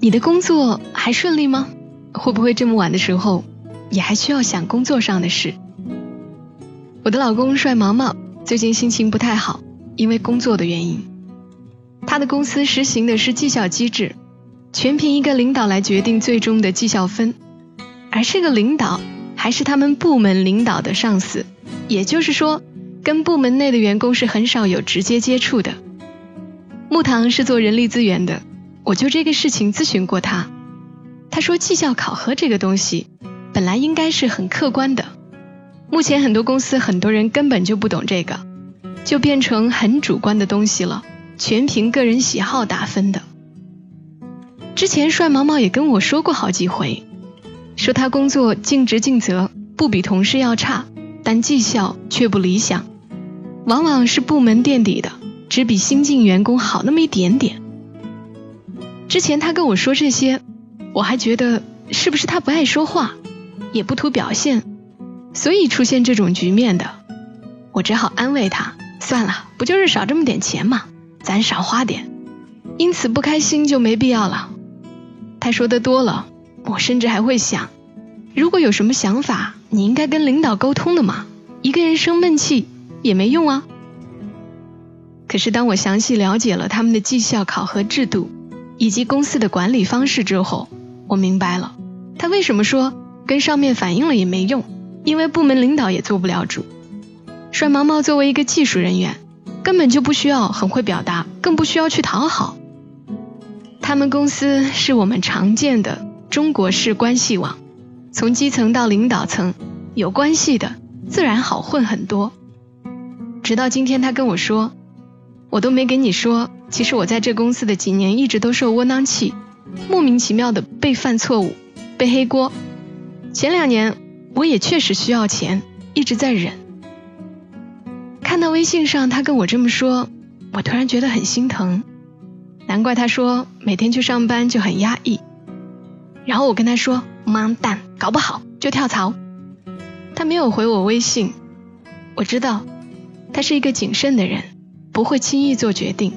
你的工作还顺利吗？会不会这么晚的时候，也还需要想工作上的事？我的老公帅毛毛最近心情不太好，因为工作的原因。他的公司实行的是绩效机制，全凭一个领导来决定最终的绩效分，而这个领导还是他们部门领导的上司，也就是说，跟部门内的员工是很少有直接接触的。木糖是做人力资源的，我就这个事情咨询过他，他说绩效考核这个东西本来应该是很客观的，目前很多公司很多人根本就不懂这个，就变成很主观的东西了，全凭个人喜好打分的。之前帅毛毛也跟我说过好几回，说他工作尽职尽责，不比同事要差，但绩效却不理想，往往是部门垫底的，只比新进员工好那么一点点。之前他跟我说这些，我还觉得是不是他不爱说话，也不图表现，所以出现这种局面的。我只好安慰他，算了，不就是少这么点钱嘛，咱少花点，因此不开心就没必要了。他说的多了，我甚至还会想，如果有什么想法，你应该跟领导沟通的嘛，一个人生闷气也没用啊。可是当我详细了解了他们的绩效考核制度以及公司的管理方式之后，我明白了他为什么说跟上面反映了也没用，因为部门领导也做不了主。帅毛毛作为一个技术人员，根本就不需要很会表达，更不需要去讨好。他们公司是我们常见的中国式关系网，从基层到领导层，有关系的自然好混很多。直到今天，他跟我说，我都没跟你说，其实我在这公司的几年一直都受窝囊气，莫名其妙的被犯错误，被黑锅。前两年我也确实需要钱，一直在忍。看到微信上他跟我这么说，我突然觉得很心疼。难怪他说每天去上班就很压抑。然后我跟他说：“妈蛋，搞不好就跳槽。”他没有回我微信。我知道他是一个谨慎的人，不会轻易做决定。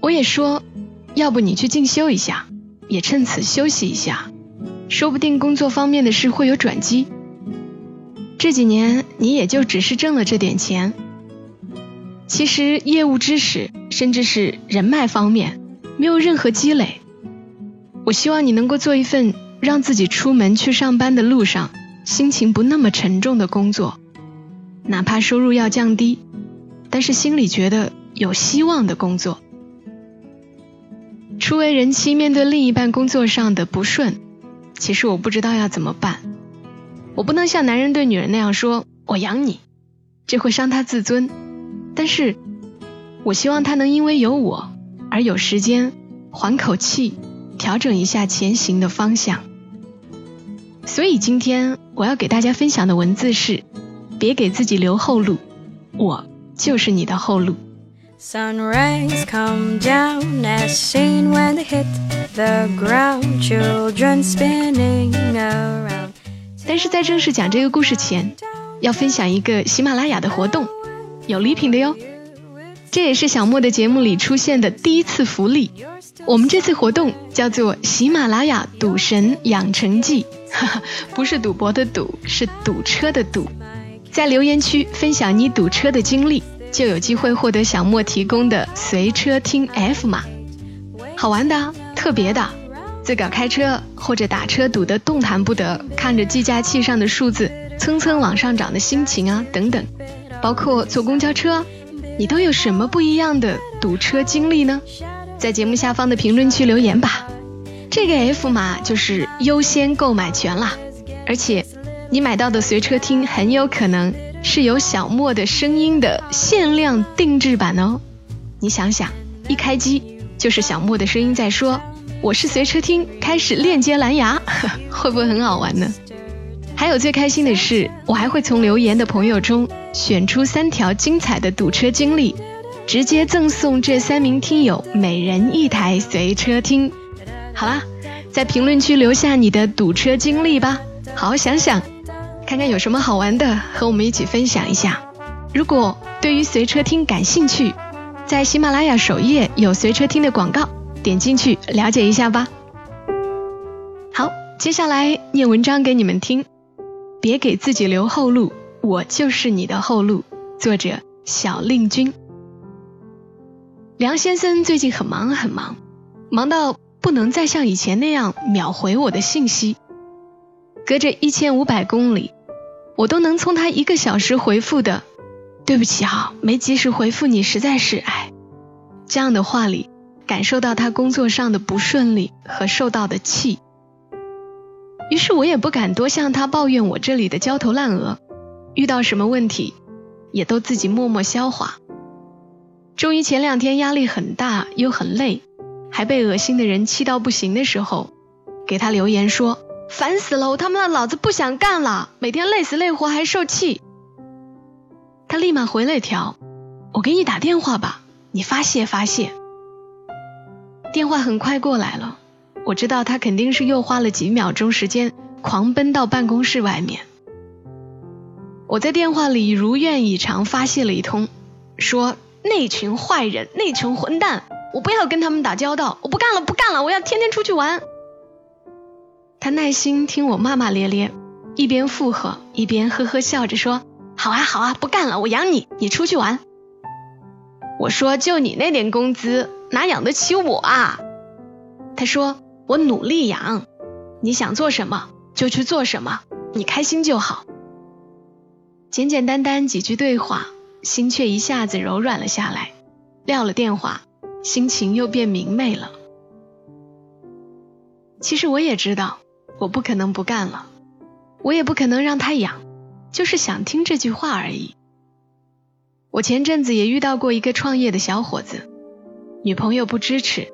我也说，要不你去进修一下，也趁此休息一下，说不定工作方面的事会有转机。这几年你也就只是挣了这点钱，其实业务知识甚至是人脉方面没有任何积累。我希望你能够做一份让自己出门去上班的路上心情不那么沉重的工作，哪怕收入要降低，但是心里觉得有希望的工作。初为人妻，面对另一半工作上的不顺，其实我不知道要怎么办。我不能像男人对女人那样说“我养你”，这会伤他自尊。但是，我希望他能因为有我而有时间缓口气，调整一下前行的方向。所以今天我要给大家分享的文字是：别给自己留后路，我就是你的后路。Sun rays come down as seen when they hit the ground. Children spinning around. 但是在正式讲这个故事前，要分享一个喜马拉雅的活动，有礼品的哟。这也是小莫的节目里出现的第一次福利。我们这次活动叫做喜马拉雅赌神养成记，哈哈，不是赌博的赌，是堵车的堵。在留言区分享你堵车的经历，就有机会获得小莫提供的随车听 F 码，好玩的，特别的。自个儿开车或者打车堵得动弹不得，看着计价器上的数字蹭蹭往上涨的心情啊，等等，包括坐公交车，你都有什么不一样的堵车经历呢？在节目下方的评论区留言吧。这个 F 码就是优先购买权啦，而且你买到的随车听很有可能是有小莫的声音的限量定制版哦。你想想，一开机就是小莫的声音在说：“我是随车听，开始链接蓝牙，会不会很好玩呢？”还有最开心的是，我还会从留言的朋友中选出三条精彩的堵车经历，直接赠送这三名听友每人一台随车听。好啦，在评论区留下你的堵车经历吧，好好想想，看看有什么好玩的，和我们一起分享一下。如果对于随车听感兴趣，在喜马拉雅首页有随车听的广告，点进去了解一下吧。好，接下来念文章给你们听。别给自己留后路，我就是你的后路。作者小令君。梁先生最近很忙很忙，忙到不能再像以前那样秒回我的信息。隔着一千五百公里，我都能从他一个小时回复的“对不起啊，没及时回复你，实在是哎”这样的话里，感受到他工作上的不顺利和受到的气。于是我也不敢多向他抱怨我这里的焦头烂额，遇到什么问题，也都自己默默消化。终于前两天压力很大又很累，还被恶心的人气到不行的时候，给他留言说：“烦死了，我他妈的老子不想干了，每天累死累活还受气。”他立马回了一条：“我给你打电话吧，你发泄发泄。”电话很快过来了。我知道他肯定是又花了几秒钟时间狂奔到办公室外面。我在电话里如愿以偿发泄了一通，说那群坏人，那群混蛋，我不要跟他们打交道，我不干了，不干了，我要天天出去玩。他耐心听我骂骂咧咧，一边附和，一边呵呵笑着说：“好啊，好啊，不干了，我养你，你出去玩。”我说：“就你那点工资，哪养得起我啊？”他说。我努力养，你想做什么就去做什么，你开心就好。简简单单几句对话，心却一下子柔软了下来。撂了电话，心情又变明媚了。其实我也知道，我不可能不干了，我也不可能让他养，就是想听这句话而已。我前阵子也遇到过一个创业的小伙子，女朋友不支持。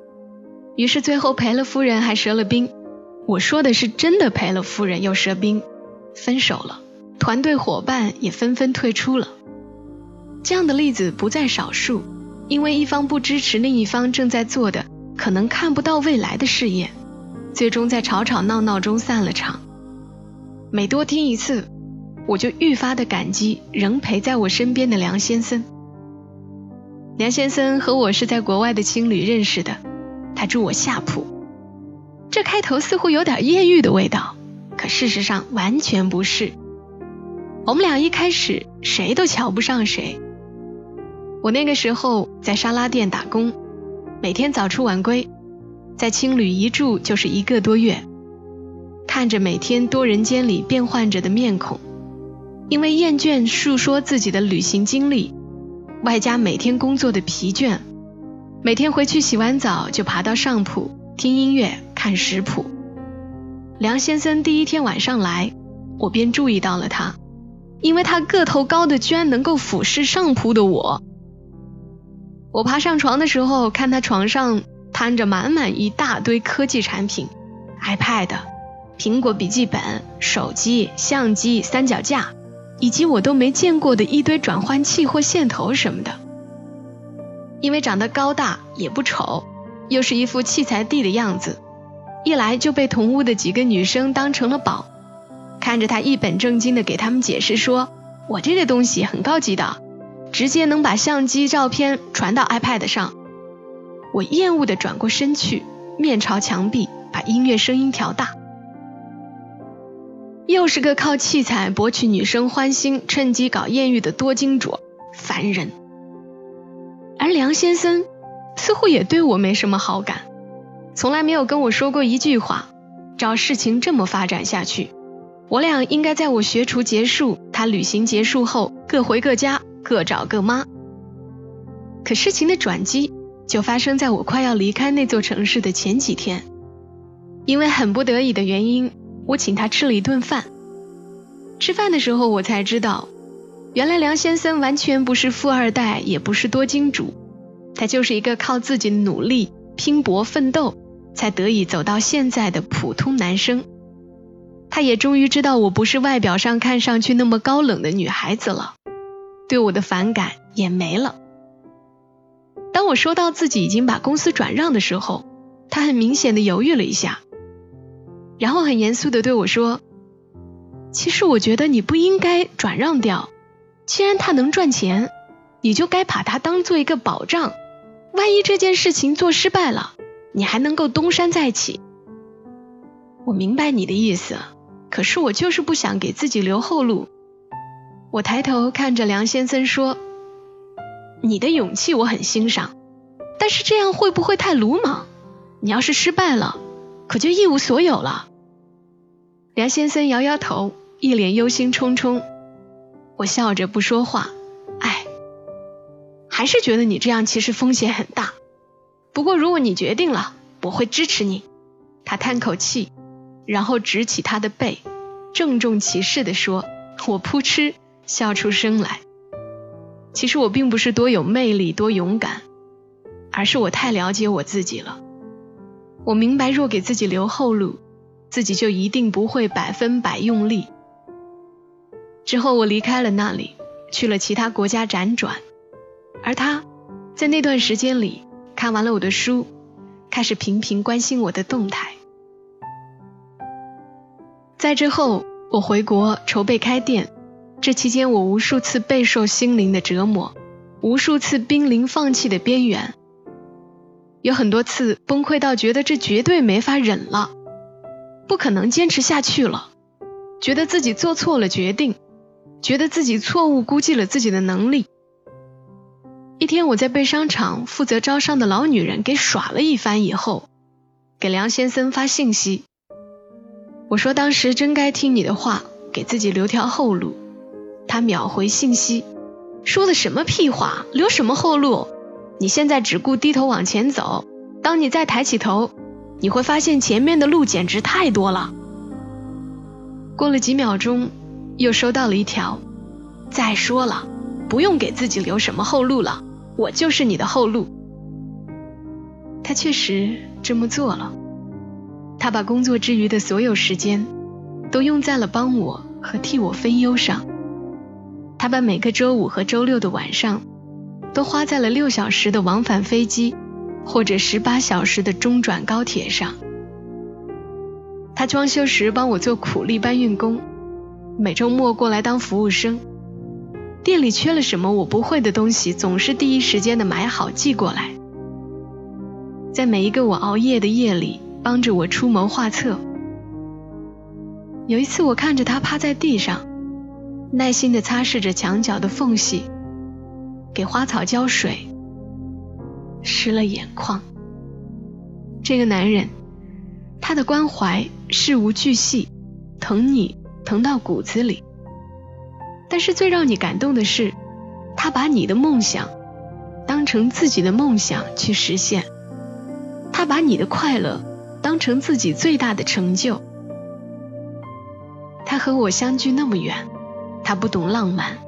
于是最后赔了夫人还折了兵，我说的是真的赔了夫人又折兵，分手了，团队伙伴也纷纷退出了。这样的例子不在少数，因为一方不支持另一方正在做的可能看不到未来的事业，最终在吵吵闹闹中散了场。每多听一次，我就愈发的感激仍陪在我身边的梁先生。梁先生和我是在国外的青旅认识的。他住我下铺，这开头似乎有点艳遇的味道，可事实上完全不是。我们俩一开始谁都瞧不上谁。我那个时候在沙拉店打工，每天早出晚归，在青旅一住就是一个多月，看着每天多人间里变换着的面孔，因为厌倦述说自己的旅行经历，外加每天工作的疲倦。每天回去洗完澡就爬到上铺听音乐看食谱。梁先生第一天晚上来，我便注意到了他，因为他个头高的居然能够俯视上铺的我。我爬上床的时候，看他床上摊着满满一大堆科技产品，iPad、苹果笔记本、手机、相机、三脚架，以及我都没见过的一堆转换器或线头什么的。因为长得高大也不丑，又是一副器材帝的样子，一来就被同屋的几个女生当成了宝。看着他一本正经的给他们解释说：“我这个东西很高级的，直接能把相机照片传到 iPad 上。”我厌恶的转过身去，面朝墙壁，把音乐声音调大。又是个靠器材博取女生欢心，趁机搞艳遇的多金主，烦人。而梁先生似乎也对我没什么好感，从来没有跟我说过一句话。照事情这么发展下去，我俩应该在我学厨结束，他旅行结束后各回各家，各找各妈。可事情的转机就发生在我快要离开那座城市的前几天，因为很不得已的原因，我请他吃了一顿饭。吃饭的时候，我才知道。原来梁先生完全不是富二代，也不是多金主，他就是一个靠自己努力拼搏奋斗，才得以走到现在的普通男生。他也终于知道我不是外表上看上去那么高冷的女孩子了，对我的反感也没了。当我说到自己已经把公司转让的时候，他很明显的犹豫了一下，然后很严肃的对我说：“其实我觉得你不应该转让掉，既然它能赚钱，你就该把它当做一个保障，万一这件事情做失败了，你还能够东山再起。”我明白你的意思。可是我就是不想给自己留后路。我抬头看着梁先生说：“你的勇气我很欣赏，但是这样会不会太鲁莽？你要是失败了，可就一无所有了。”梁先生摇摇头，一脸忧心忡忡。我笑着不说话。哎，还是觉得你这样其实风险很大。不过如果你决定了，我会支持你。他叹口气。然后直起他的背，郑重其事地说：“我扑哧笑出声来。其实我并不是多有魅力、多勇敢，而是我太了解我自己了。我明白，若给自己留后路，自己就一定不会百分百用力。之后，我离开了那里，去了其他国家辗转，而他，在那段时间里看完了我的书，开始频频关心我的动态。”在之后，我回国筹备开店，这期间我无数次备受心灵的折磨，无数次濒临放弃的边缘，有很多次崩溃到觉得这绝对没法忍了，不可能坚持下去了，觉得自己做错了决定，觉得自己错误估计了自己的能力。一天，我在被商场负责招商的老女人给耍了一番以后，给梁先生发信息。我说当时真该听你的话，给自己留条后路。他秒回信息，说的什么屁话？留什么后路？你现在只顾低头往前走，当你再抬起头，你会发现前面的路简直太多了。过了几秒钟，又收到了一条，再说了，不用给自己留什么后路了，我就是你的后路。他确实这么做了。他把工作之余的所有时间，都用在了帮我和替我分忧上。他把每个周五和周六的晚上，都花在了六小时的往返飞机，或者十八小时的中转高铁上。他装修时帮我做苦力搬运工，每周末过来当服务生。店里缺了什么我不会的东西，总是第一时间的买好寄过来。在每一个我熬夜的夜里。帮着我出谋划策。有一次，我看着他趴在地上，耐心地擦拭着墙角的缝隙，给花草浇水，湿了眼眶。这个男人，他的关怀事无巨细，疼你疼到骨子里。但是最让你感动的是，他把你的梦想当成自己的梦想去实现，他把你的快乐。当成自己最大的成就。他和我相距那么远，他不懂浪漫，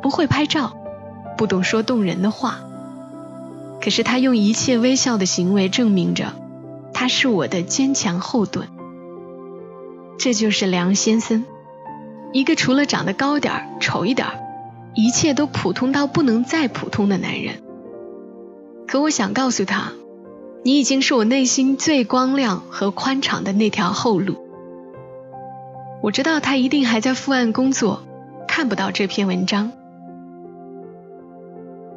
不会拍照，不懂说动人的话。可是他用一切微笑的行为证明着，他是我的坚强后盾。这就是梁先生，一个除了长得高点儿、丑一点儿，一切都普通到不能再普通的男人。可我想告诉他。你已经是我内心最光亮和宽敞的那条后路。我知道他一定还在伏案工作，看不到这篇文章，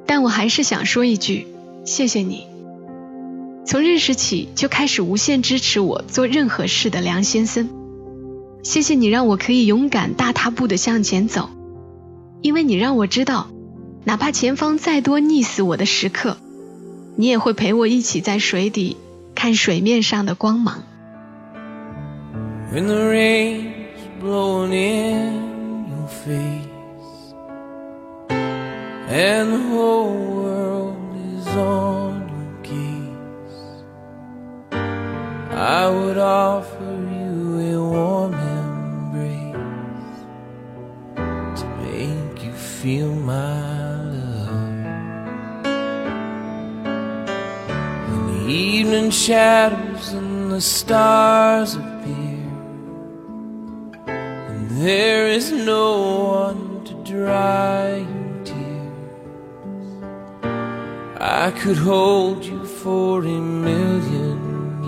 但我还是想说一句：谢谢你。从认识起就开始无限支持我做任何事的梁先生，谢谢你让我可以勇敢大踏步的向前走，因为你让我知道，哪怕前方再多溺死我的时刻。你也会陪我一起在水底看水面上的光芒。blown in your face, and the whole world is on your case. I would offer you a warm embrace to make you feel my love. When the evening shadows and the stars appear there is no one to dry your tears. I could hold you for a million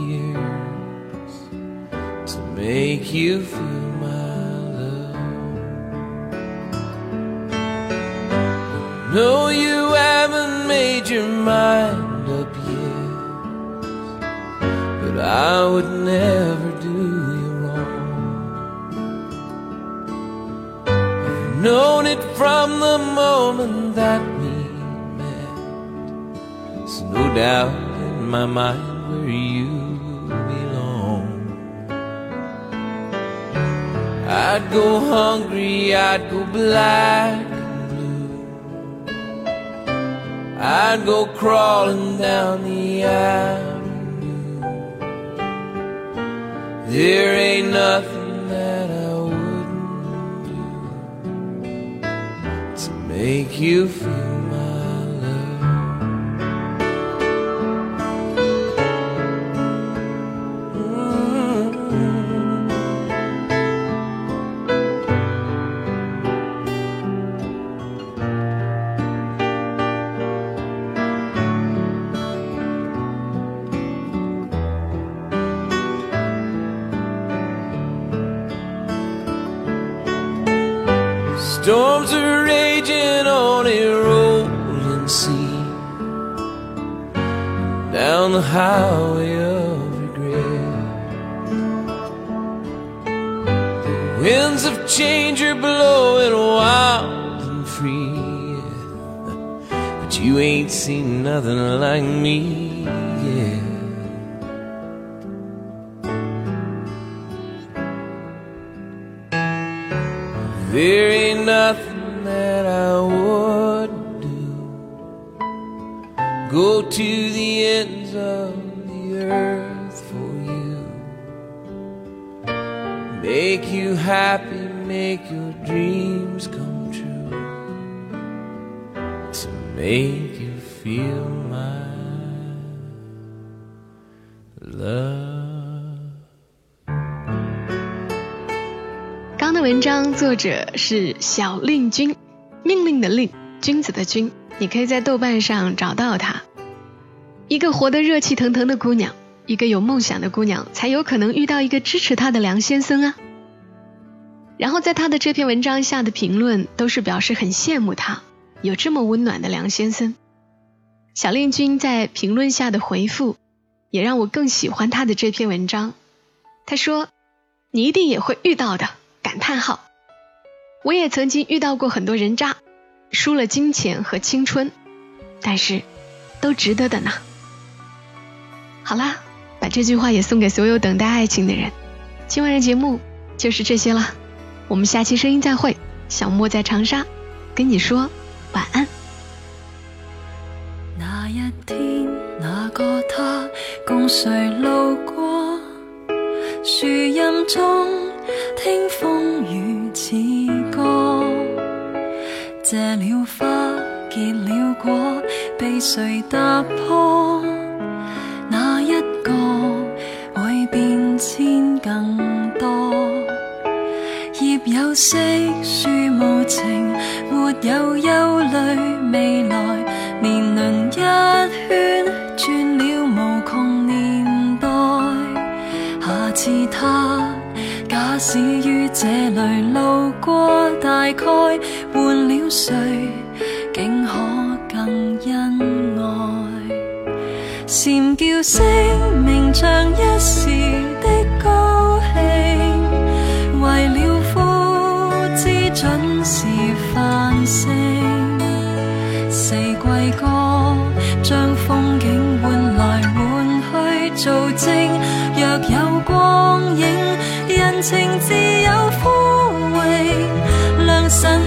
years to make you feel my love. No, you haven't made your mind up yet, but I would never known it from the moment that we met. There's no doubt in my mind where you belong. I'd go hungry, I'd go black and blue. I'd go crawling down the avenue. There ain't nothing make you feel you ain't seen nothing like me yet. There ain't nothing that I would do. Go to the ends of the earth for you. Make you happy, make your dreams make you feel my love. 刚的文章作者是小令君，命令的令，君子的君，你可以在豆瓣上找到她。一个活得热气腾腾的姑娘，一个有梦想的姑娘，才有可能遇到一个支持她的梁先生啊。然后在她的这篇文章下的评论都是表示很羡慕她有这么温暖的梁先生。小令君在评论下的回复，也让我更喜欢他的这篇文章。他说：“你一定也会遇到的。”感叹号！我也曾经遇到过很多人渣，输了金钱和青春，但是都值得的呢。好啦，把这句话也送给所有等待爱情的人。今晚的节目就是这些了，我们下期声音再会。小莫在长沙，跟你说晚安。那一天，那个他共谁路过树荫中，听风雨似歌。谢了花，结了果，被谁踏破？那一个会变迁更。有色，树无情，没有忧虑未来。年轮一圈，转了无穷年代。下次他假使于这里路过，大概换了谁，竟可更恩爱。蝉叫声鸣，像一时四季歌将风景换来换去做证，若有光影，人情自有枯荣。良辰